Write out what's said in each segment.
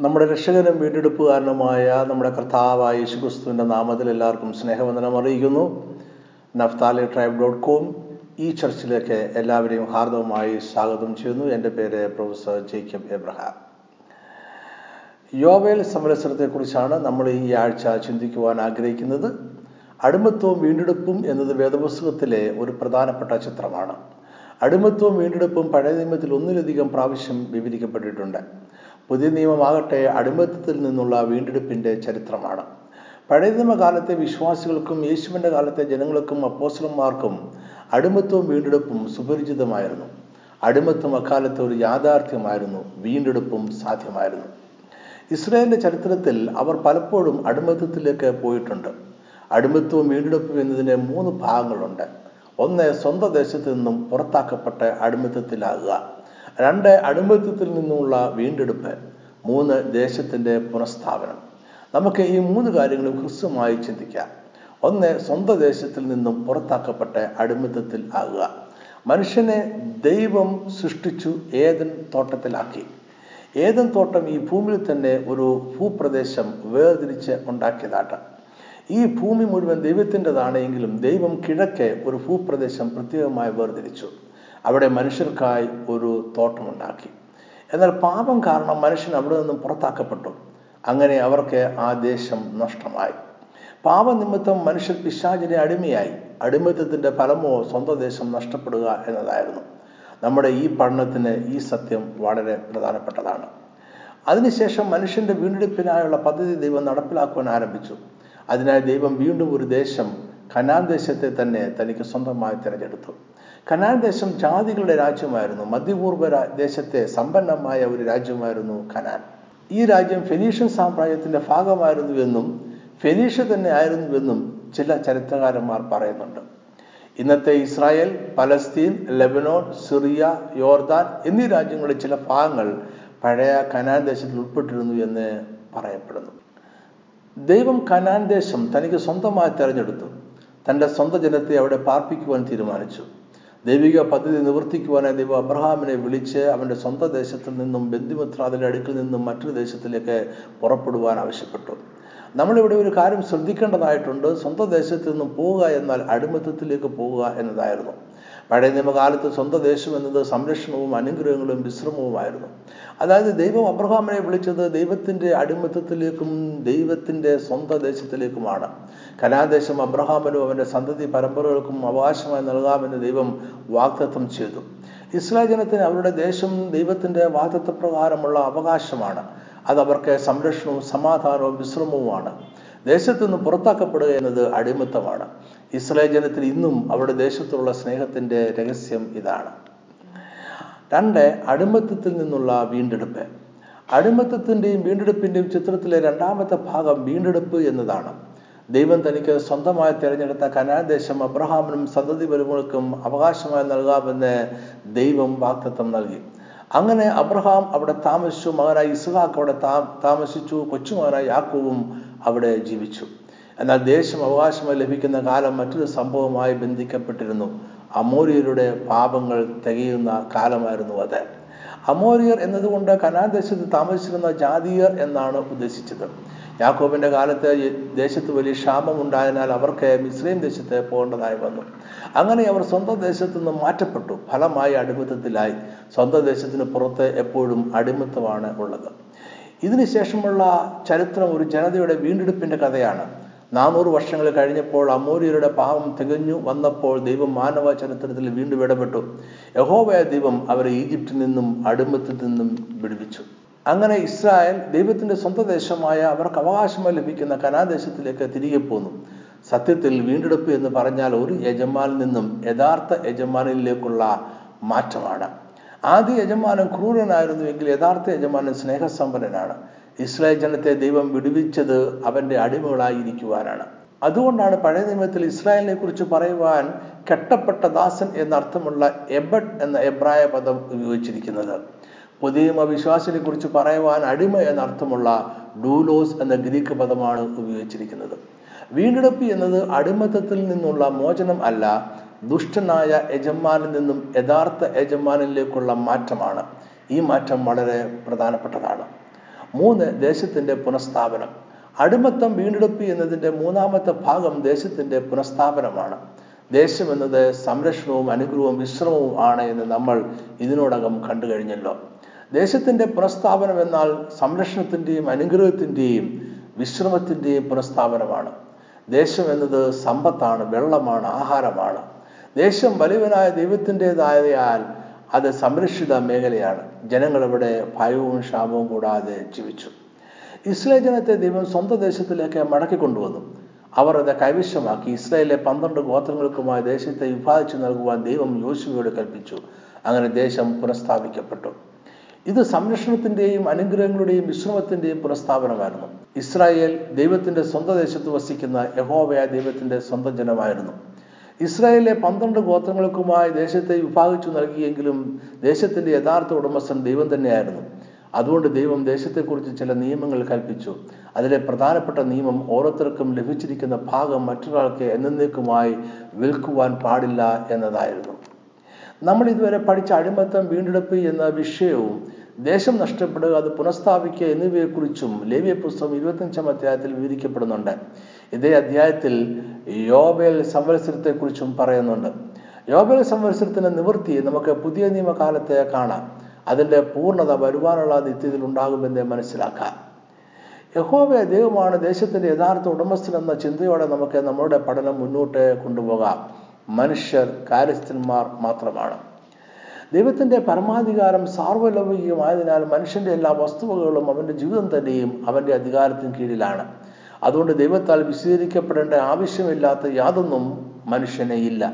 നമ്മുടെ രക്ഷകനും വീണ്ടെടുപ്പുകാരനുമായ നമ്മുടെ കർത്താവായ യേശുക്രിസ്തുവിന്റെ നാമത്തിൽ എല്ലാവർക്കും സ്നേഹവന്ദനം അറിയിക്കുന്നു. നഫ്താലി ട്രൈബ് ഡോട്ട് കോം ഈ ചർച്ചിലേക്ക് എല്ലാവരെയും ഹാർദവമായി സ്വാഗതം ചെയ്യുന്നു. എന്റെ പേര് പ്രൊഫസർ ജേക്കബ് എബ്രഹാം. യോവേൽ സമരസരത്തെക്കുറിച്ചാണ് നമ്മൾ ഈ ആഴ്ച ചിന്തിക്കുവാൻ ആഗ്രഹിക്കുന്നത്. അടിമത്വവും വീണ്ടെടുപ്പും എന്നത് വേദപുസ്തകത്തിലെ ഒരു പ്രധാനപ്പെട്ട ചിത്രമാണ്. അടിമത്വവും വീണ്ടെടുപ്പും പഴയ നിയമത്തിൽ ഒന്നിലധികം പ്രാവശ്യം വിവരിക്കപ്പെട്ടിട്ടുണ്ട്. പുതിയ നിയമമാകട്ടെ അടിമത്തത്തിൽ നിന്നുള്ള വീണ്ടെടുപ്പിന്റെ ചരിത്രമാണ്. പഴയ നിയമകാലത്തെ വിശ്വാസികൾക്കും യേശുവിന്റെ കാലത്തെ ജനങ്ങൾക്കും അപ്പോസ്റ്റലന്മാർക്കും അടിമത്വവും വീണ്ടെടുപ്പും സുപരിചിതമായിരുന്നു. അടിമത്വം അക്കാലത്തെ ഒരു യാഥാർത്ഥ്യമായിരുന്നു വീണ്ടെടുപ്പും സാധ്യമായിരുന്നു. ഇസ്രായേലിന്റെ ചരിത്രത്തിൽ അവർ പലപ്പോഴും അടിമത്തത്തിലേക്ക് പോയിട്ടുണ്ട്. അടിമത്വവും വീണ്ടെടുപ്പും എന്നതിന് മൂന്ന് ഭാഗങ്ങളുണ്ട്. ഒന്ന് സ്വന്തം ദേശത്ത് നിന്നും പുറത്താക്കപ്പെട്ട് അടിമത്തത്തിലാകുക. രണ്ട് അടിമത്വത്തിൽ നിന്നുള്ള വീണ്ടെടുപ്പ് മൂന്ന് ദേശത്തിന്റെ പുനഃസ്ഥാപനം. നമുക്ക് ഈ മൂന്ന് കാര്യങ്ങളും ഹ്രസ്വമായി ചിന്തിക്കാം. ഒന്ന് സ്വന്തം ദേശത്തിൽ നിന്നും പുറത്താക്കപ്പെട്ട അടിമത്തത്തിൽ ആകുക. മനുഷ്യനെ ദൈവം സൃഷ്ടിച്ചു ഏതൻ തോട്ടത്തിലാക്കി. ഏതൻ തോട്ടം ഈ ഭൂമിയിൽ തന്നെ ഒരു ഭൂപ്രദേശം വേർതിരിച്ച് ഉണ്ടാക്കിയതാട്ട്. ഈ ഭൂമി മുഴുവൻ ദൈവത്തിന്റെതാണ് എങ്കിലും ദൈവം കിഴക്കെ ഒരു ഭൂപ്രദേശം പ്രത്യേകമായി വേർതിരിച്ചു. അവിടെ മനുഷ്യർക്കായി ഒരു തോട്ടമുണ്ടാക്കി. എന്നാൽ പാപം കാരണം മനുഷ്യൻ അവിടെ നിന്നും പുറത്താക്കപ്പെട്ടു. അങ്ങനെ അവർക്ക് ആ ദേശം നഷ്ടമായി. പാപനിമിത്തം മനുഷ്യർ പിശാചിനെ അടിമയായി. അടിമത്തത്തിന്റെ ഫലമോ സ്വന്തം ദേശം നഷ്ടപ്പെടുക എന്നതായിരുന്നു. നമ്മുടെ ഈ പഠനത്തിന് ഈ സത്യം വളരെ പ്രധാനപ്പെട്ടതാണ്. അതിനുശേഷം മനുഷ്യന്റെ വീണ്ടെടുപ്പിനായുള്ള പദ്ധതി ദൈവം നടപ്പിലാക്കുവാൻ ആരംഭിച്ചു. അതിനായി ദൈവം വീണ്ടും ഒരു ദേശം കനാൻ ദേശത്തെ തന്നെ തനിക്ക് സ്വന്തമായി തിരഞ്ഞെടുത്തു. കനാൻ ദേശം ജാതികളുടെ രാജ്യമായിരുന്നു. മധ്യപൂർവ ദേശത്തെ സമ്പന്നമായ ഒരു രാജ്യമായിരുന്നു കനാൻ. ഈ രാജ്യം ഫെനീഷ്യൻ സാമ്രാജ്യത്തിന്റെ ഭാഗമായിരുന്നുവെന്നും ഫെനീഷ്യ തന്നെ ആയിരുന്നുവെന്നും ചില ചരിത്രകാരന്മാർ പറയുന്നുണ്ട്. ഇന്നത്തെ ഇസ്രായേൽ പലസ്തീൻ ലെബനോൺ സിറിയ യോർദാൻ എന്നീ രാജ്യങ്ങളുടെ ചില ഭാഗങ്ങൾ പഴയ കനാൻ ദേശത്തിൽ ഉൾപ്പെട്ടിരുന്നു എന്ന് പറയപ്പെടുന്നു. ദൈവം കനാൻ ദേശം തനിക്ക് സ്വന്തമായി തെരഞ്ഞെടുത്തു. തന്റെ സ്വന്തം ജനത്തെ അവിടെ പാർപ്പിക്കുവാൻ തീരുമാനിച്ചു. ദൈവിക പദ്ധതി നിവർത്തിക്കുവാനായി ദൈവം അബ്രഹാമിനെ വിളിച്ച് അവന്റെ സ്വന്തം ദേശത്തിൽ നിന്നും ബന്ധുമിത്രാദിന്റെ അടുക്കിൽ നിന്നും മറ്റൊരു ദേശത്തിലേക്ക് പുറപ്പെടുവാൻ ആവശ്യപ്പെട്ടു. നമ്മളിവിടെ ഒരു കാര്യം ശ്രദ്ധിക്കേണ്ടതായിട്ടുണ്ട്. സ്വന്തം ദേശത്ത് നിന്നും പോവുക എന്നാൽ അടിമത്തത്തിലേക്ക് പോവുക എന്നതായിരുന്നു. പഴയ നിയമകാലത്ത് സ്വന്തം ദേശം എന്നത് സംരക്ഷണവും അനുഗ്രഹങ്ങളും വിശ്രമവുമായിരുന്നു. അതായത് ദൈവം അബ്രഹാമിനെ വിളിച്ചത് ദൈവത്തിന്റെ അടിമത്തത്തിലേക്കും ദൈവത്തിന്റെ സ്വന്തം ദേശത്തിലേക്കുമാണ്. കലാദേശം അബ്രഹാമിനും അവന്റെ സന്തതി പരമ്പരകൾക്കും അവകാശമായി നൽകാമെന്ന് ദൈവം വാഗ്ദത്തം ചെയ്തു. ഇസ്രായേൽ ജനത്തിന് അവരുടെ ദേശം ദൈവത്തിന്റെ വാക്തത്വ പ്രകാരമുള്ള അവകാശമാണ്. അത് അവർക്ക് സംരക്ഷണവും സമാധാനവും വിശ്രമവുമാണ്. ദേശത്തു നിന്ന് പുറത്താക്കപ്പെടുക എന്നത് അടിമത്തമാണ്. ഇസ്രായേൽ ജനത്തിന് ഇന്നും അവരുടെ ദേശത്തുള്ള സ്നേഹത്തിന്റെ രഹസ്യം ഇതാണ്. രണ്ട് അടിമത്തത്തിൽ നിന്നുള്ള വീണ്ടെടുപ്പ്. അടിമത്തത്തിന്റെയും വീണ്ടെടുപ്പിന്റെയും ചിത്രത്തിലെ രണ്ടാമത്തെ ഭാഗം വീണ്ടെടുപ്പ് എന്നതാണ്. ദൈവം തനിക്ക് സ്വന്തമായി തിരഞ്ഞെടുത്ത കനാൻ ദേശം അബ്രഹാമിനും സന്തതി വരുമകൾക്കും അവകാശമായി നൽകാമെന്ന് ദൈവം വാക്തത്വം നൽകി. അങ്ങനെ അബ്രഹാം അവിടെ താമസിച്ചു. മകനായി ഇസ്ഹാക്ക് അവിടെ താമസിച്ചു. കൊച്ചുമകനായി യാക്കൂവും അവിടെ ജീവിച്ചു. എന്നാൽ ദേശം അവകാശമായി ലഭിക്കുന്ന കാലം മറ്റൊരു സംഭവമായി ബന്ധിക്കപ്പെട്ടിരുന്നു. അമോരിയരുടെ പാപങ്ങൾ തികയുന്ന കാലമായിരുന്നു അത്. അമോരിയർ എന്നതുകൊണ്ട് കനാൻ ദേശത്ത് താമസിച്ചിരുന്ന ജാതീയർ എന്നാണ് ഉദ്ദേശിച്ചത്. യാക്കോബിന്റെ കാലത്ത് ദേശത്ത് വലിയ ക്ഷാമം ഉണ്ടായതിനാൽ അവർക്ക് മിസ്രൈം ദേശത്ത് പോകേണ്ടതായി വന്നു. അങ്ങനെ അവർ സ്വന്തം ദേശത്തു നിന്ന് മാറ്റപ്പെട്ടു. ഫലമായി അടിമത്തത്തിലായി. സ്വന്തം ദേശത്തിന് പുറത്ത് എപ്പോഴും അടിമത്തമാണ് ഉള്ളത്. ഇതിനുശേഷമുള്ള ചരിത്രം ഒരു ജനതയുടെ വീണ്ടെടുപ്പിന്റെ കഥയാണ്. നാനൂറ് വർഷങ്ങൾ കഴിഞ്ഞപ്പോൾ അമൂര്യരുടെ പാവം തികഞ്ഞു വന്നപ്പോൾ ദൈവം മാനവ ചരിത്രത്തിൽ വീണ്ടും ഇടപെട്ടു. യഹോവയ ദൈവം അവരെ ഈജിപ്തിൽ നിന്നും അടിമത്തിൽ നിന്നും വിടുവിച്ചു. അങ്ങനെ ഇസ്രായേൽ ദൈവത്തിന്റെ സ്വന്തം ദേശമായ അവർക്ക് അവകാശമായി ലഭിക്കുന്ന കനാദേശത്തിലേക്ക് തിരികെ പോന്നു. സത്യത്തിൽ വീണ്ടെടുപ്പ് എന്ന് പറഞ്ഞാൽ ഒരു യജമാനിൽ നിന്നും യഥാർത്ഥ യജമാനിലേക്കുള്ള മാറ്റമാണ്. ആദ്യ യജമാനൻ ക്രൂരനായിരുന്നുവെങ്കിൽ യഥാർത്ഥ യജമാനൻ സ്നേഹസമ്പന്നനാണ്. ഇസ്രായേൽ ജനത്തെ ദൈവം വിടുവിച്ചത് അവന്റെ അടിമകളായിരിക്കുവാനാണ്. അതുകൊണ്ടാണ് പഴയ നിയമത്തിൽ ഇസ്രായേലിനെ കുറിച്ച് പറയുവാൻ കെട്ടപ്പെട്ട ദാസൻ എന്നർത്ഥമുള്ള എബഡ് എന്ന എബ്രായ പദം ഉപയോഗിച്ചിരിക്കുന്നത്. പുതിയ വിശ്വാസിനെ കുറിച്ച് പറയുവാൻ അടിമ എന്നർത്ഥമുള്ള ഡൂലോസ് എന്ന ഗ്രീക്ക് പദമാണ് ഉപയോഗിച്ചിരിക്കുന്നത്. വീണ്ടെടുപ്പ് എന്നത് അടിമത്തത്തിൽ നിന്നുള്ള മോചനം അല്ല ദുഷ്ടനായ യജമാനിൽ നിന്നും യഥാർത്ഥ യജമാനിലേക്കുള്ള മാറ്റമാണ്. ഈ മാറ്റം വളരെ പ്രധാനപ്പെട്ടതാണ്. മൂന്ന് ദേശത്തിന്റെ പുനഃസ്ഥാപനം. അടിമത്തം വീണ്ടെടുപ്പ് എന്നതിന്റെ മൂന്നാമത്തെ ഭാഗം ദേശത്തിന്റെ പുനഃസ്ഥാപനമാണ്. ദേശം എന്നത് സംരക്ഷണവും അനുഗ്രഹവും വിശ്രമവും ആണ് എന്ന് നമ്മൾ ഇതിനോടകം കണ്ടു കഴിഞ്ഞല്ലോ. ദേശത്തിന്റെ പുനഃസ്ഥാപനം എന്നാൽ സംരക്ഷണത്തിന്റെയും അനുഗ്രഹത്തിന്റെയും വിശ്രമത്തിന്റെയും പുനഃസ്ഥാപനമാണ്. ദേശം എന്നത് സമ്പത്താണ് വെള്ളമാണ് ആഹാരമാണ്. ദേശം വലിയവനായ ദൈവത്തിന്റെതായതിനാൽ അത് സംരക്ഷിത മേഖലയാണ്. ജനങ്ങൾ ഇവിടെ ഭയവും ക്ഷാമവും കൂടാതെ ജീവിച്ചു. ഇസ്രായേൽ ജനത്തെ ദൈവം സ്വന്തം ദേശത്തിലേക്ക് മടക്കി കൊണ്ടുവന്നു. അവർ അത് കൈവശമാക്കി. ഇസ്രായേലിലെ പന്ത്രണ്ട് ഗോത്രങ്ങൾക്കുമായി ദേശത്തെ വിഭാഗിച്ചു നൽകുവാൻ ദൈവം യോശുവയോട് കൽപ്പിച്ചു. അങ്ങനെ ദേശം പുനഃസ്ഥാപിക്കപ്പെട്ടു. ഇത് സംരക്ഷണത്തിന്റെയും അനുഗ്രഹങ്ങളുടെയും വിശ്രമത്തിന്റെയും പുനഃസ്ഥാപനമായിരുന്നു. ഇസ്രായേൽ ദൈവത്തിന്റെ സ്വന്തം ദേശത്ത് വസിക്കുന്ന യഹോവയ ദൈവത്തിന്റെ സ്വന്തം ജനമായിരുന്നു. ഇസ്രായേലിലെ പന്ത്രണ്ട് ഗോത്രങ്ങൾക്കുമായി ദേശത്തെ വിഭാഗിച്ചു നൽകിയെങ്കിലും ദേശത്തിന്റെ യഥാർത്ഥ ഉടമസ്ഥൻ ദൈവം തന്നെയായിരുന്നു. അതുകൊണ്ട് ദൈവം ദേശത്തെക്കുറിച്ച് ചില നിയമങ്ങൾ കൽപ്പിച്ചു. അതിലെ പ്രധാനപ്പെട്ട നിയമം ഓരോരുത്തർക്കും ലഭിച്ചിരിക്കുന്ന ഭാഗം മറ്റൊരാൾക്ക് എന്നേക്കുമായി വിൽക്കുവാൻ പാടില്ല എന്നതായിരുന്നു. നമ്മൾ ഇതുവരെ പഠിച്ച അടിമത്തം വീണ്ടെടുപ്പ് എന്ന വിഷയവും ദേശം നഷ്ടപ്പെടുക അത് പുനഃസ്ഥാപിക്കുക എന്നിവയെക്കുറിച്ചും ലേവ്യ പുസ്തകം ഇരുപത്തഞ്ചാം അധ്യായത്തിൽ വിവരിക്കപ്പെടുന്നുണ്ട്. ഇതേ അധ്യായത്തിൽ യോബേൽ സംവത്സരത്തെക്കുറിച്ചും പറയുന്നുണ്ട്. യോബേൽ സംവത്സരത്തിന്റെ നിവൃത്തി നമുക്ക് പുതിയ നിയമകാലത്തെ കാണാം. അതിന്റെ പൂർണത വരുവാനുള്ള നിത്യത്തിൽ ഉണ്ടാകുമെന്ന് മനസ്സിലാക്കാം. യഹോവ ദൈവമാണ് ദേശത്തിന്റെ യഥാർത്ഥ ഉടമസ്ഥൻ എന്ന ചിന്തയോടെ നമുക്ക് നമ്മുടെ പഠനം മുന്നോട്ട് കൊണ്ടുപോകാം. മനുഷ്യർ കാര്യസ്ഥന്മാർ മാത്രമാണ്. ദൈവത്തിന്റെ പരമാധികാരം സാർവലൗകികമായതിനാൽ മനുഷ്യന്റെ എല്ലാ വസ്തുവകളും അവന്റെ ജീവിതം തന്നെയും അവന്റെ അധികാരത്തിന് കീഴിലാണ്. അതുകൊണ്ട് ദൈവത്താൽ വിശദീകരിക്കപ്പെടേണ്ട ആവശ്യമില്ലാത്ത യാതൊന്നും മനുഷ്യനെ ഇല്ല.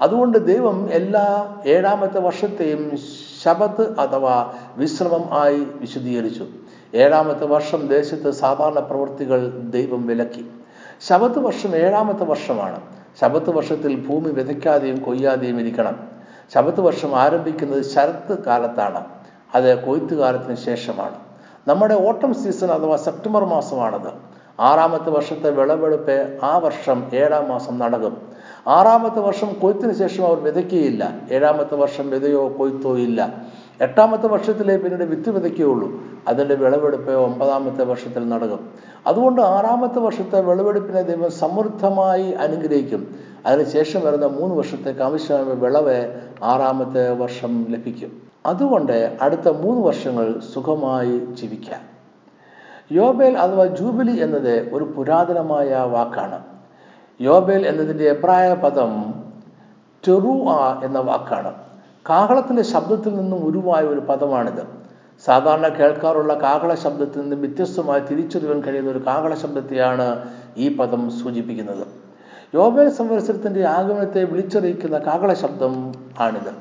അതുകൊണ്ട് ദൈവം എല്ലാ ഏഴാമത്തെ വർഷത്തെയും ശബത്ത് അഥവാ വിശ്രമം ആയി വിശദീകരിച്ചു. ഏഴാമത്തെ വർഷം ദേശത്ത് സാധാരണ പ്രവൃത്തികൾ ദൈവം വിലക്കി. ശബത്ത് വർഷം ഏഴാമത്തെ വർഷമാണ്. ശബത്ത് വർഷത്തിൽ ഭൂമി വിതയ്ക്കാതെയും കൊയ്യാതെയും ഇരിക്കണം. ശബത്ത് വർഷം ആരംഭിക്കുന്നത് ശരത്ത് കാലത്താണ്. അത് കൊയ്ത്ത് കാലത്തിന് ശേഷമാണ്. നമ്മുടെ ഓട്ടം സീസൺ അഥവാ സെപ്റ്റംബർ മാസമാണത്. ആറാമത്തെ വർഷത്തെ വിളവെടുപ്പ് ആ വർഷം ഏഴാം മാസം നടക്കും. ആറാമത്തെ വർഷം കൊയ്ത്തിന് ശേഷം അവർ വിതയ്ക്കുകയില്ല. ഏഴാമത്തെ വർഷം വിതയോ കൊയ്ത്തോ ഇല്ല. എട്ടാമത്തെ വർഷത്തിലേ പിന്നീട് വിത്ത് വിതയ്ക്കുകയുള്ളൂ. അതിന്റെ വിളവെടുപ്പ് ഒമ്പതാമത്തെ വർഷത്തിൽ നടക്കും. അതുകൊണ്ട് ആറാമത്തെ വർഷത്തെ വിളവെടുപ്പിനെ ദൈവം സമൃദ്ധമായി അനുഗ്രഹിക്കും. അതിനുശേഷം വരുന്ന മൂന്ന് വർഷത്തേക്ക് ആവശ്യമായ വിളവ് ആറാമത്തെ വർഷം ലഭിക്കും. അതുകൊണ്ട് അടുത്ത മൂന്ന് വർഷങ്ങൾ സുഖമായി ജീവിക്കാം. യോബേൽ അഥവാ ജൂബിലി എന്നത് ഒരു പുരാതനമായ വാക്കാണ്. യോബേൽ എന്നതിന്റെ എബ്രായ പദം ടെറു എന്ന വാക്കാണ്. കാഹളത്തിന്റെ ശബ്ദത്തിൽ നിന്നും ഉരുവായ ഒരു പദമാണിത്. സാധാരണ കേൾക്കാറുള്ള കാഹള ശബ്ദത്തിൽ നിന്നും വ്യത്യസ്തമായി തിരിച്ചറിയാൻ കഴിയുന്ന ഒരു കാഹള ശബ്ദത്തെയാണ് ഈ പദം സൂചിപ്പിക്കുന്നത്. യോബേൽ സംവത്സരത്തിന്റെ ആഗമനത്തെ വിളിച്ചറിയിക്കുന്ന കാഹള ശബ്ദം ആണിത്.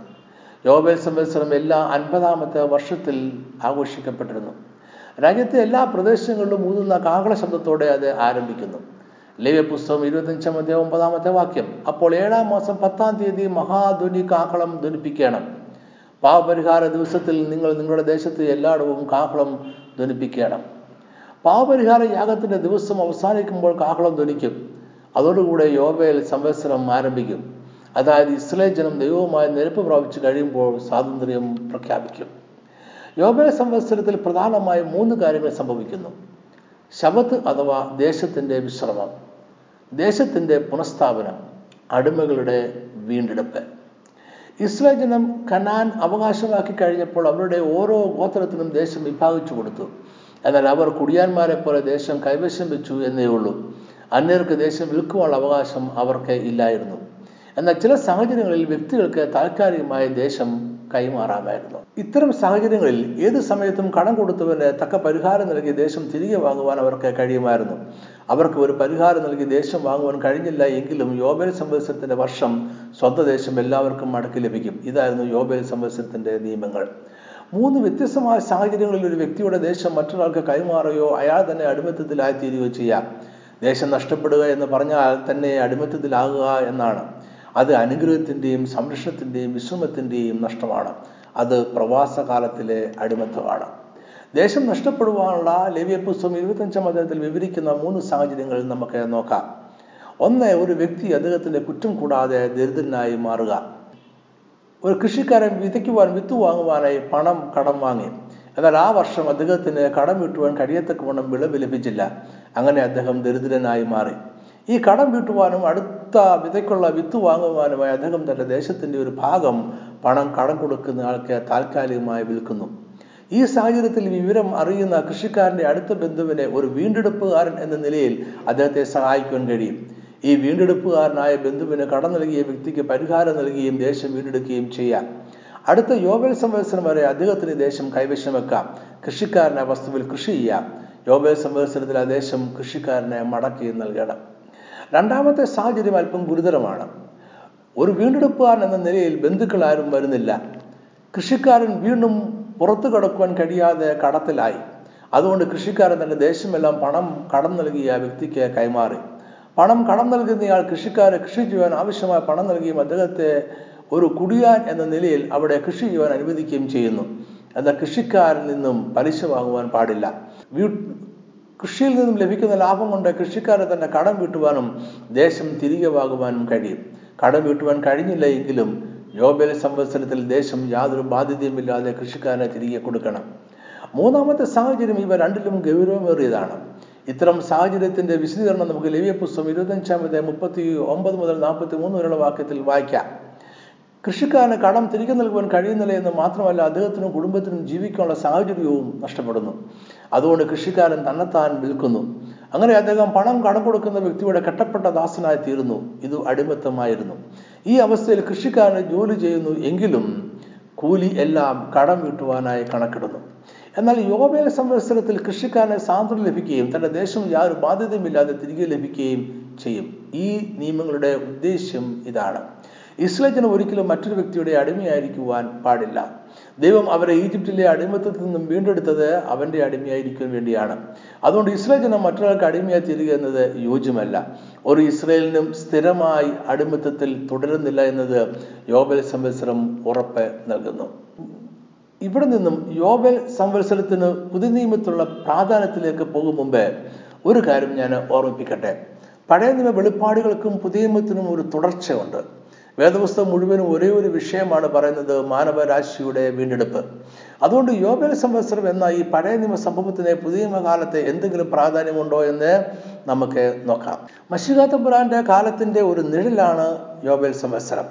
യോബേൽ സംവത്സരം എല്ലാ അൻപതാമത്തെ വർഷത്തിൽ ആഘോഷിക്കപ്പെട്ടിരുന്നു. രാജ്യത്തെ എല്ലാ പ്രദേശങ്ങളിലും ഊതുന്ന കാഹള ശബ്ദത്തോടെ അത് ആരംഭിക്കുന്നു. ലേവ്യ പുസ്തകം ഇരുപത്തഞ്ചാമത്തെ ഒമ്പതാമത്തെ വാക്യം അപ്പോൾ ഏഴാം മാസം പത്താം തീയതി മഹാധ്വനി കാക്കളം ധ്വനിപ്പിക്കണം. പാവപരിഹാര ദിവസത്തിൽ നിങ്ങൾ നിങ്ങളുടെ ദേശത്ത് എല്ലായിടവും കാഹളം ധ്വനിപ്പിക്കണം. പാവപരിഹാര യാഗത്തിന്റെ ദിവസം അവസാനിക്കുമ്പോൾ കാഹളം ധ്വനിക്കും. അതോടുകൂടെ യോബയിൽ സംവത്സരം ആരംഭിക്കും. അതായത് ഇസ്ലേ ജനം ദൈവവുമായി നിരപ്പ് പ്രാപിച്ചു കഴിയുമ്പോൾ സ്വാതന്ത്ര്യം പ്രഖ്യാപിക്കും. യോബേൽ സംവത്സരത്തിൽ പ്രധാനമായും മൂന്ന് കാര്യങ്ങൾ സംഭവിക്കുന്നു. ശബത്ത് അഥവാ ദേശത്തിന്റെ വിശ്രമം ദേശത്തിന്റെ പുനഃസ്ഥാപനം അടിമകളുടെ വീണ്ടെടുപ്പ്. ഇസ്രായേൽ ജനം കനാൻ അവകാശമാക്കി കഴിഞ്ഞപ്പോൾ അവരുടെ ഓരോ ഗോത്രത്തിനും ദേശം വിഭാഗിച്ചു കൊടുത്തു. എന്നാൽ അവർ കുടിയാന്മാരെ പോലെ ദേശം കൈവശം വെച്ചു എന്നേ ഉള്ളൂ. അന്യർക്ക് ദേശം വിൽക്കുവാനുള്ള അവകാശം അവർക്ക് ഇല്ലായിരുന്നു. എന്നാൽ ചില സാഹചര്യങ്ങളിൽ വ്യക്തികൾക്ക് താൽക്കാലികമായ ദേശം കൈമാറാമായിരുന്നു. ഇത്തരം സാഹചര്യങ്ങളിൽ ഏത് സമയത്തും കടം കൊടുത്തവന് തക്ക പരിഹാരം നൽകി ദേശം തിരികെ വാങ്ങുവാൻ അവർക്ക് കഴിയുമായിരുന്നു. അവർക്ക് ഒരു പരിഹാരം നൽകി ദേശം വാങ്ങുവാൻ കഴിഞ്ഞില്ല എങ്കിലും യോബേൽ സംവത്സരത്തിന്റെ വർഷം സ്വന്തം ദേശം എല്ലാവർക്കും മടക്കി ലഭിക്കും. ഇതായിരുന്നു യോബേൽ സംവത്സരത്തിന്റെ നിയമങ്ങൾ. മൂന്ന് വ്യത്യസ്തമായ സാഹചര്യങ്ങളിൽ ഒരു വ്യക്തിയുടെ ദേശം മറ്റൊരാൾക്ക് കൈമാറുകയോ അയാൾ തന്നെ അടിമത്തത്തിലായിത്തീരുകയോ ചെയ്യാം. ദേശം നഷ്ടപ്പെടുക എന്ന് പറഞ്ഞാൽ തന്നെ അടിമത്തത്തിലാകുക എന്നാണ്. അത് അനുഗ്രഹത്തിന്റെയും സംരക്ഷണത്തിന്റെയും വിശ്രമത്തിന്റെയും നഷ്ടമാണ്. അത് പ്രവാസകാലത്തിലെ അടിമത്തമാണ്. ദേശം നഷ്ടപ്പെടുവാനുള്ള ലേവ്യ പുസ്തകം ഇരുപത്തഞ്ചാം അധ്യായത്തിൽ വിവരിക്കുന്ന മൂന്ന് സാഹചര്യങ്ങൾ നമുക്ക് നോക്കാം. ഒന്ന് ഒരു വ്യക്തി അദ്ദേഹത്തിന്റെ കുറ്റം കൂടാതെ ദരിദ്രനായി മാറുക. ഒരു കൃഷിക്കാരൻ വിതയ്ക്കുവാൻ വിത്ത് വാങ്ങുവാനായി പണം കടം വാങ്ങി. എന്നാൽ ആ വർഷം അദ്ദേഹത്തിന് കടം വീട്ടുവാൻ കഴിയത്തക്കവണ്ണം വിളവ് ലഭിച്ചില്ല. അങ്ങനെ അദ്ദേഹം ദരിദ്രനായി മാറി. ഈ കടം വീട്ടുവാനും അടുത്ത വിതയ്ക്കുള്ള വിത്ത് വാങ്ങുവാനുമായി അദ്ദേഹം തന്റെ ദേശത്തിന്റെ ഒരു ഭാഗം പണം കടം കൊടുക്കുന്ന ആൾക്ക് താൽക്കാലികമായി വിൽക്കുന്നു. ഈ സാഹചര്യത്തിൽ വിവരം അറിയുന്ന കൃഷിക്കാരന്റെ അടുത്ത ബന്ധുവിനെ ഒരു വീണ്ടെടുപ്പുകാരൻ എന്ന നിലയിൽ അദ്ദേഹത്തെ സഹായിക്കുവാൻ കഴിയും. ഈ വീണ്ടെടുപ്പുകാരനായ ബന്ധുവിന് കടം നൽകിയ വ്യക്തിക്ക് പരിഹാരം നൽകുകയും ദേശം വീണ്ടെടുക്കുകയും ചെയ്യാം. അടുത്ത യോവൽ സംവത്സരം വരെ അദ്ദേഹത്തിന് ദേശം കൈവശം വെക്കാം. കൃഷിക്കാരൻ ആ വസ്തുവിൽ കൃഷി ചെയ്യാം. യോബൽ സംവത്സരത്തിൽ ദേശം കൃഷിക്കാരനെ മടക്കി നൽകണം. രണ്ടാമത്തെ സാഹചര്യം അല്പം ഗുരുതരമാണ്. ഒരു വീണ്ടെടുപ്പുകാരൻ എന്ന നിലയിൽ ബന്ധുക്കൾ ആരും വരുന്നില്ല. കൃഷിക്കാരൻ വീണ്ടും പുറത്തു കടക്കുവാൻ കഴിയാതെ കടത്തിലായി. അതുകൊണ്ട് കൃഷിക്കാരൻ തന്റെ ദേശമെല്ലാം പണം കടം നൽകിയ വ്യക്തിക്ക് കൈമാറി. പണം കടം നൽകുന്നയാൾ കൃഷിക്കാരെ കൃഷി ചെയ്യാൻ ആവശ്യമായ പണം നൽകിയും അദ്ദേഹത്തെ ഒരു കുടിയാൻ എന്ന നിലയിൽ അവിടെ കൃഷി ചെയ്യുവാൻ അനുവദിക്കുകയും ചെയ്യുന്നു. എന്നാൽ കൃഷിക്കാരിൽ നിന്നും പലിശ വാങ്ങുവാൻ പാടില്ല. കൃഷിയിൽ നിന്നും ലഭിക്കുന്ന ലാഭം കൊണ്ട് കൃഷിക്കാരെ തന്നെ കടം വീട്ടുവാനും ദേശം തിരികെ വാങ്ങുവാനും കഴിയും. കടം വീട്ടുവാൻ കഴിഞ്ഞില്ല എങ്കിലും യോബേൽ സംവത്സരത്തിൽ ദേശം യാതൊരു ബാധ്യതയുമില്ലാതെ കൃഷിക്കാരനെ തിരികെ കൊടുക്കണം. മൂന്നാമത്തെ സാഹചര്യം ഇവ രണ്ടിലും ഗൗരവമേറിയതാണ്. ഇത്തരം സാഹചര്യത്തിന്റെ വിശദീകരണം നമുക്ക് ലവ്യ പുസ്തകം ഇരുപത്തഞ്ചാമത്തെ മുപ്പത്തി ഒമ്പത് മുതൽ നാൽപ്പത്തി മൂന്ന് വരെയുള്ള വാക്യത്തിൽ വായിക്കാം. കൃഷിക്കാരന് കടം തിരികെ നൽകുവാൻ കഴിയുന്നില്ല എന്ന് മാത്രമല്ല അദ്ദേഹത്തിനും കുടുംബത്തിനും ജീവിക്കാനുള്ള സാഹചര്യവും നഷ്ടപ്പെടുന്നു. അതുകൊണ്ട് കൃഷിക്കാരൻ തന്നെത്താൻ വിൽക്കുന്നു. അങ്ങനെ അദ്ദേഹം പണം കടം കൊടുക്കുന്ന വ്യക്തിയുടെ കെട്ടപ്പെട്ട ദാസനായി തീരുന്നു. ഇത് അടിമത്തമായിരുന്നു. ഈ അവസ്ഥയിൽ കൃഷിക്കാരൻ ജോലി ചെയ്യുന്നു എങ്കിലും കൂലി എല്ലാം കടം വീട്ടുവാനായി കണക്കിടുന്നു. എന്നാൽ യോബേൽ സംവത്സരത്തിൽ കൃഷിക്കാരന് സാന്ത്വനം ലഭിക്കുകയും തന്റെ ദേശം യാതൊരു ബാധ്യതയുമില്ലാതെ തിരികെ ലഭിക്കുകയും ചെയ്യും. ഈ നിയമങ്ങളുടെ ഉദ്ദേശ്യം ഇതാണ്. ഇസ്രായേൽ ജനം ഒരിക്കലും മറ്റൊരു വ്യക്തിയുടെ അടിമയായിരിക്കുവാൻ പാടില്ല. ദൈവം അവരെ ഈജിപ്തിലെ അടിമത്തത്തിൽ നിന്നും വീണ്ടെടുത്തത് അവന്റെ അടിമയായിരിക്കാൻ വേണ്ടിയാണ്. അതുകൊണ്ട് ഇസ്രായേൽ ജനം മറ്റൊരാൾക്ക് അടിമയായി തീരുക എന്നത് യോജ്യമല്ല. ഒരു ഇസ്രായേലിനും സ്ഥിരമായി അടിമത്തത്തിൽ തുടരുന്നില്ല എന്നത് യോബൽ സംവത്സരം ഉറപ്പ് നൽകുന്നു. ഇവിടെ നിന്നും യോബൽ സംവത്സരത്തിന് പുതിയ നിയമത്തിലുള്ള പ്രാധാന്യത്തിലേക്ക് പോകും മുമ്പേ ഒരു കാര്യം ഞാൻ ഓർമ്മിപ്പിക്കട്ടെ. പഴയ നിയമ വെളിപ്പാടുകൾക്കും പുതിയ നിയമത്തിനും ഒരു തുടർച്ചയുണ്ട്. വേദപുസ്തകം മുഴുവനും ഒരേ ഒരു വിഷയമാണ് പറയുന്നത് മാനവരാശിയുടെ വീണ്ടെടുപ്പ്. അതുകൊണ്ട് യോബേൽ സംവത്സരം എന്ന ഈ പഴയ നിയമ സംഭവത്തിന് പുതിയ കാലത്തെ എന്തെങ്കിലും പ്രാധാന്യമുണ്ടോ എന്ന് നമുക്ക് നോക്കാം. മഷികാത്തമ്പുരാന്റെ കാലത്തിന്റെ ഒരു നിഴലാണ് യോബേൽ സംവത്സരം.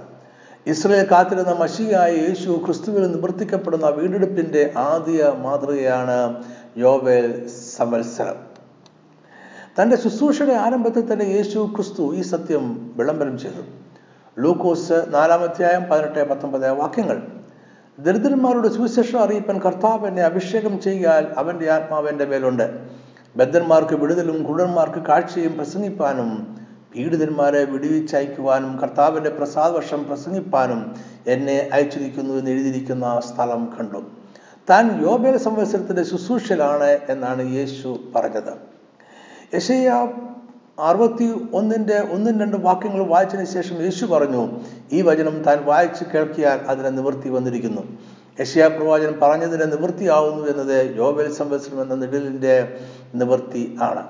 ഇസ്രയേൽ കാത്തിരുന്ന മഷിയായ യേശു ക്രിസ്തുവിൽ നിവർത്തിക്കപ്പെടുന്ന വീണ്ടെടുപ്പിന്റെ ആദ്യ മാതൃകയാണ് യോബേൽ സംവത്സരം. തന്റെ ശുശ്രൂഷയുടെ ആരംഭത്തിൽ തന്നെ യേശു ക്രിസ്തു ഈ സത്യം വിളംബരം ചെയ്തു. ലൂക്കോസ് നാലാമധ്യായം പതിനെട്ട് പത്തൊമ്പത് വാക്യങ്ങൾ. ദരിദ്രന്മാരുടെ സുവിശേഷം അറിയിപ്പൻ കർത്താവ് എന്നെ അഭിഷേകം ചെയ്യാൻ അവന്റെ ആത്മാവ് എന്റെ മേലുണ്ട്. ബദ്ധന്മാർക്ക് വിടുതലും കുടന്മാർക്ക് കാഴ്ചയും പ്രസംഗിപ്പാനും പീഡിതന്മാരെ വിടുവിച്ചയക്കുവാനും കർത്താവിന്റെ പ്രസാദവർഷം പ്രസംഗിപ്പാനും എന്നെ അയച്ചിരിക്കുന്നു എന്ന് എഴുതിയിരിക്കുന്ന സ്ഥലം കണ്ടു. താൻ യോബേൽ സംവത്സരത്തിന്റെ ശുശ്രൂഷയിലാണ് എന്നാണ് യേശു പറഞ്ഞത്. യശയ്യ അറുപത്തി ഒന്നിന്റെ ഒന്നും രണ്ടും വാക്യങ്ങൾ വായിച്ചതിന് ശേഷം യേശു പറഞ്ഞു ഈ വചനം താൻ വായിച്ച് കേൾക്കിയാൽ അതിന് നിവൃത്തി വന്നിരിക്കുന്നു. യശയാ പ്രവാചകൻ പറഞ്ഞതിന് നിവൃത്തിയാവുന്നു എന്നത് യോബേൽ സംവത്സരം എന്ന നിഴലിന്റെ നിവൃത്തി ആണ്.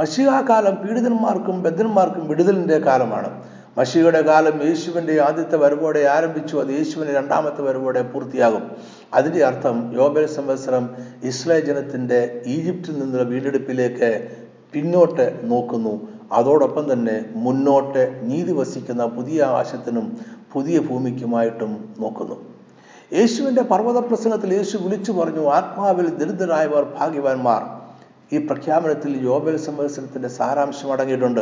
മഷികാകാലം പീഡിതന്മാർക്കും ബദ്ധന്മാർക്കും വിടുതലിന്റെ കാലമാണ്. മഷിയുടെ കാലം യേശുവിന്റെ ആദ്യത്തെ വരവോടെ ആരംഭിച്ചു അത് യേശുവിന്റെ രണ്ടാമത്തെ വരവോടെ പൂർത്തിയാകും. അതിന്റെ അർത്ഥം യോബേൽ സംവത്സരം ഇസ്രായേൽ ജനത്തിന്റെ ഈജിപ്തിൽ നിന്നുള്ള വീണ്ടെടുപ്പിലേക്ക് പിന്നോട്ട് നോക്കുന്നു. അതോടൊപ്പം തന്നെ മുന്നോട്ട് നീതി വസിക്കുന്ന പുതിയ ആകാശത്തിനും പുതിയ ഭൂമിക്കുമായിട്ടും നോക്കുന്നു. യേശുവിന്റെ പർവത പ്രസംഗത്തിൽ യേശു വിളിച്ചു പറഞ്ഞു ആത്മാവിൽ ദരിദ്രരായവർ ഭാഗ്യവാന്മാർ. ഈ പ്രഖ്യാപനത്തിൽ യോബൽ സംവത്സരത്തിന്റെ സാരാംശം അടങ്ങിയിട്ടുണ്ട്.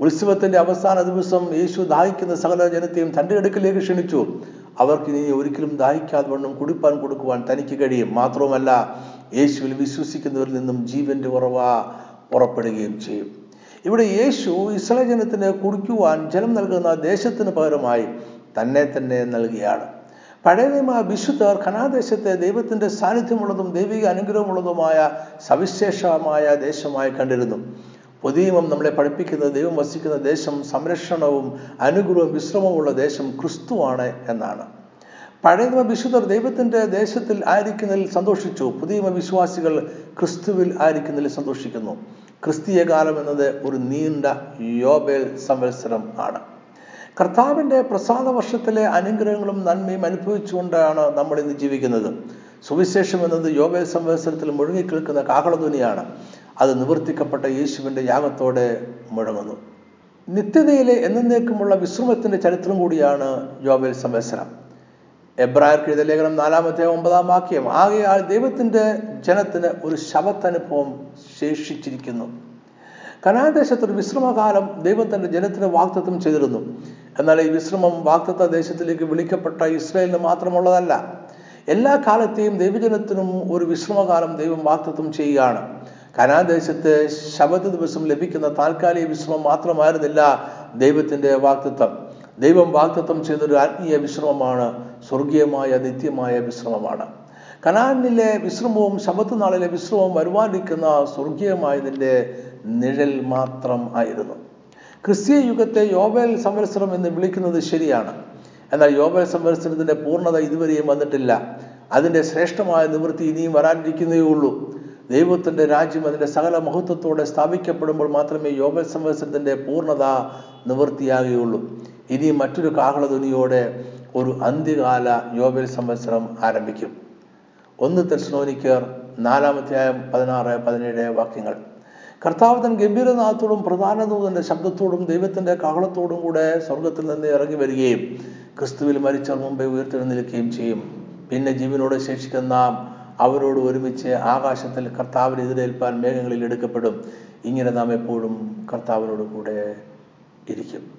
ഉത്സവത്തിന്റെ അവസാന ദിവസം യേശു ദാഹിക്കുന്ന സകല ജനത്തെയും തന്റെ അടുക്കിലേക്ക് ക്ഷണിച്ചു. അവർക്ക് ഇനി ഒരിക്കലും ദാഹിക്കാതെ വണ്ണം കുടിപ്പാൻ കൊടുക്കുവാൻ തനിക്ക് കഴിയും. മാത്രവുമല്ല യേശുവിൽ വിശ്വസിക്കുന്നവരിൽ നിന്നും ജീവന്റെ ഉറവ പുറപ്പെടുകയും ചെയ്യും. ഇവിടെ യേശു ഇസ്രായേൽ ജനത്തിന് കുടിക്കുവാൻ ജലം നൽകുന്ന ദേശത്തിന് പകരമായി തന്നെ തന്നെ നൽകിയാണ്. പഴയ നിയമ വിശുദ്ധർ ഖനാദേശത്തെ ദൈവത്തിന്റെ സാന്നിധ്യമുള്ളതും ദൈവിക അനുഗ്രഹമുള്ളതുമായ സവിശേഷമായ ദേശമായി കണ്ടിരുന്നു. പുതിയ നിയമം നമ്മളെ പഠിപ്പിക്കുന്നത് ദൈവം വസിക്കുന്ന ദേശം സംരക്ഷണവും അനുഗ്രഹവും വിശ്രമവുമുള്ള ദേശം ക്രിസ്തുവാണ് എന്നാണ്. പഴയ വിശുദ്ധർ ദൈവത്തിന്റെ ദേശത്തിൽ ആയിരിക്കുന്നതിൽ സന്തോഷിച്ചു. പുതിയ വിശ്വാസികൾ ക്രിസ്തുവിൽ ആയിരിക്കുന്നതിൽ സന്തോഷിക്കുന്നു. ക്രിസ്തീയ കാലം എന്നത് ഒരു നീണ്ട യോബേൽ സംവത്സരം ആണ്. കർത്താവിന്റെ പ്രസാദ വർഷത്തിലെ അനുഗ്രഹങ്ങളും നന്മയും അനുഭവിച്ചുകൊണ്ടാണ് നമ്മൾ ഇന്ന് ജീവിക്കുന്നത്. സുവിശേഷം എന്നത് യോബേൽ സംവത്സരത്തിൽ മുഴുകിക്കേൽക്കുന്ന കാഹളധ്വനിയാണ്. അത് നിവർത്തിക്കപ്പെട്ട യേശുവിന്റെ യാഗത്തോടെ മുഴങ്ങുന്നു. നിത്യതയിലെ എന്നേക്കുമുള്ള വിശ്രമത്തിന്റെ ചരിത്രം കൂടിയാണ് യോബേൽ സംവത്സരം. എബ്രായർക്ക് എഴുതിയ ലേഖനം നാലാമത്തെ ഒമ്പതാം വാക്യം ആകയാൽ ദൈവത്തിന്റെ ജനത്തിന് ഒരു ശവത്തനുഭവം ശേഷിച്ചിരിക്കുന്നു. കനാദേശത്ത് ഒരു വിശ്രമകാലം ദൈവം തന്റെ ജനത്തിന് വാക്തത്വം ചെയ്തിരുന്നു. എന്നാൽ ഈ വിശ്രമം വാക്തത്വ ദേശത്തിലേക്ക് വിളിക്കപ്പെട്ട ഇസ്രായേലിന് മാത്രമുള്ളതല്ല എല്ലാ കാലത്തെയും ദൈവജനത്തിനും ഒരു വിശ്രമകാലം ദൈവം വാക്തത്വം ചെയ്യുകയാണ്. കനാദേശത്ത് ശബദ ദിവസം ലഭിക്കുന്ന താൽക്കാലിക വിശ്രമം മാത്രമായിരുന്നില്ല ദൈവത്തിന്റെ വാക്തത്വം ദൈവം വാക്തത്വം ചെയ്തൊരു ആത്മീയ വിശ്രമമാണ് സ്വർഗീയമായ നിത്യമായ വിശ്രമമാണ്. കനാനിലെ വിശ്രമവും ശബത്ത് നാളിലെ വിശ്രമവും വരുവാനിരിക്കുന്ന സ്വർഗീയമായതിന്റെ നിഴൽ മാത്രം ആയിരുന്നു. ക്രിസ്തീയ യുഗത്തെ യോബേൽ സംവത്സരം എന്ന് വിളിക്കുന്നത് ശരിയാണ്. എന്നാൽ യോബേൽ സംവത്സരത്തിന്റെ പൂർണത ഇതുവരെയും വന്നിട്ടില്ല. അതിന്റെ ശ്രേഷ്ഠമായ നിവൃത്തി ഇനിയും വരാനിരിക്കുന്നേ ഉള്ളൂ. ദൈവത്തിന്റെ രാജ്യം അതിന്റെ സകല മഹത്വത്തോടെ സ്ഥാപിക്കപ്പെടുമ്പോൾ മാത്രമേ യോബൽ സംവത്സരത്തിന്റെ പൂർണത നിവൃത്തിയാകുകയുള്ളൂ. ഇനി മറ്റൊരു കാഹളധ്വനിയോടെ ഒരു അന്ത്യകാല യോബൽ സംവത്സരം ആരംഭിക്കും. ഒന്ന് തെസ്ലോനിക്കർ നാലാമധ്യായം പതിനാറ് പതിനേഴ് വാക്യങ്ങൾ. കർത്താവ് തൻ ഗംഭീരനാഥത്തോടും പ്രധാന ദൂതന്റെ ശബ്ദത്തോടും ദൈവത്തിന്റെ കാഹളത്തോടും കൂടെ സ്വർഗത്തിൽ നിന്ന് ഇറങ്ങി വരികയും ക്രിസ്തുവിൽ മരിച്ചവർ മുമ്പേ ഉയർത്തെഴുന്നിരിക്കുകയും ചെയ്യും. പിന്നെ ജീവനോടെ ശേഷിക്കുന്ന നാം അവരോട് ഒരുമിച്ച് ആകാശത്തിൽ കർത്താവിനെതിരേൽപ്പാൻ മേഘങ്ങളിൽ എടുക്കപ്പെടും. ഇങ്ങനെ നാം എപ്പോഴും കർത്താവിനോട് കൂടെ ഇരിക്കും.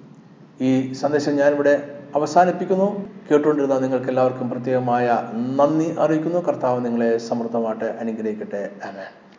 ഈ സന്ദേശം ഞാനിവിടെ അവസാനിപ്പിക്കുന്നു. കേട്ടുകൊണ്ടിരുന്ന നിങ്ങൾക്ക് എല്ലാവർക്കും പ്രത്യേകമായ നന്ദി അറിയിക്കുന്നു. കർത്താവ് നിങ്ങളെ സമൃദ്ധമായിട്ട് അനുഗ്രഹിക്കട്ടെ. ആമേൻ.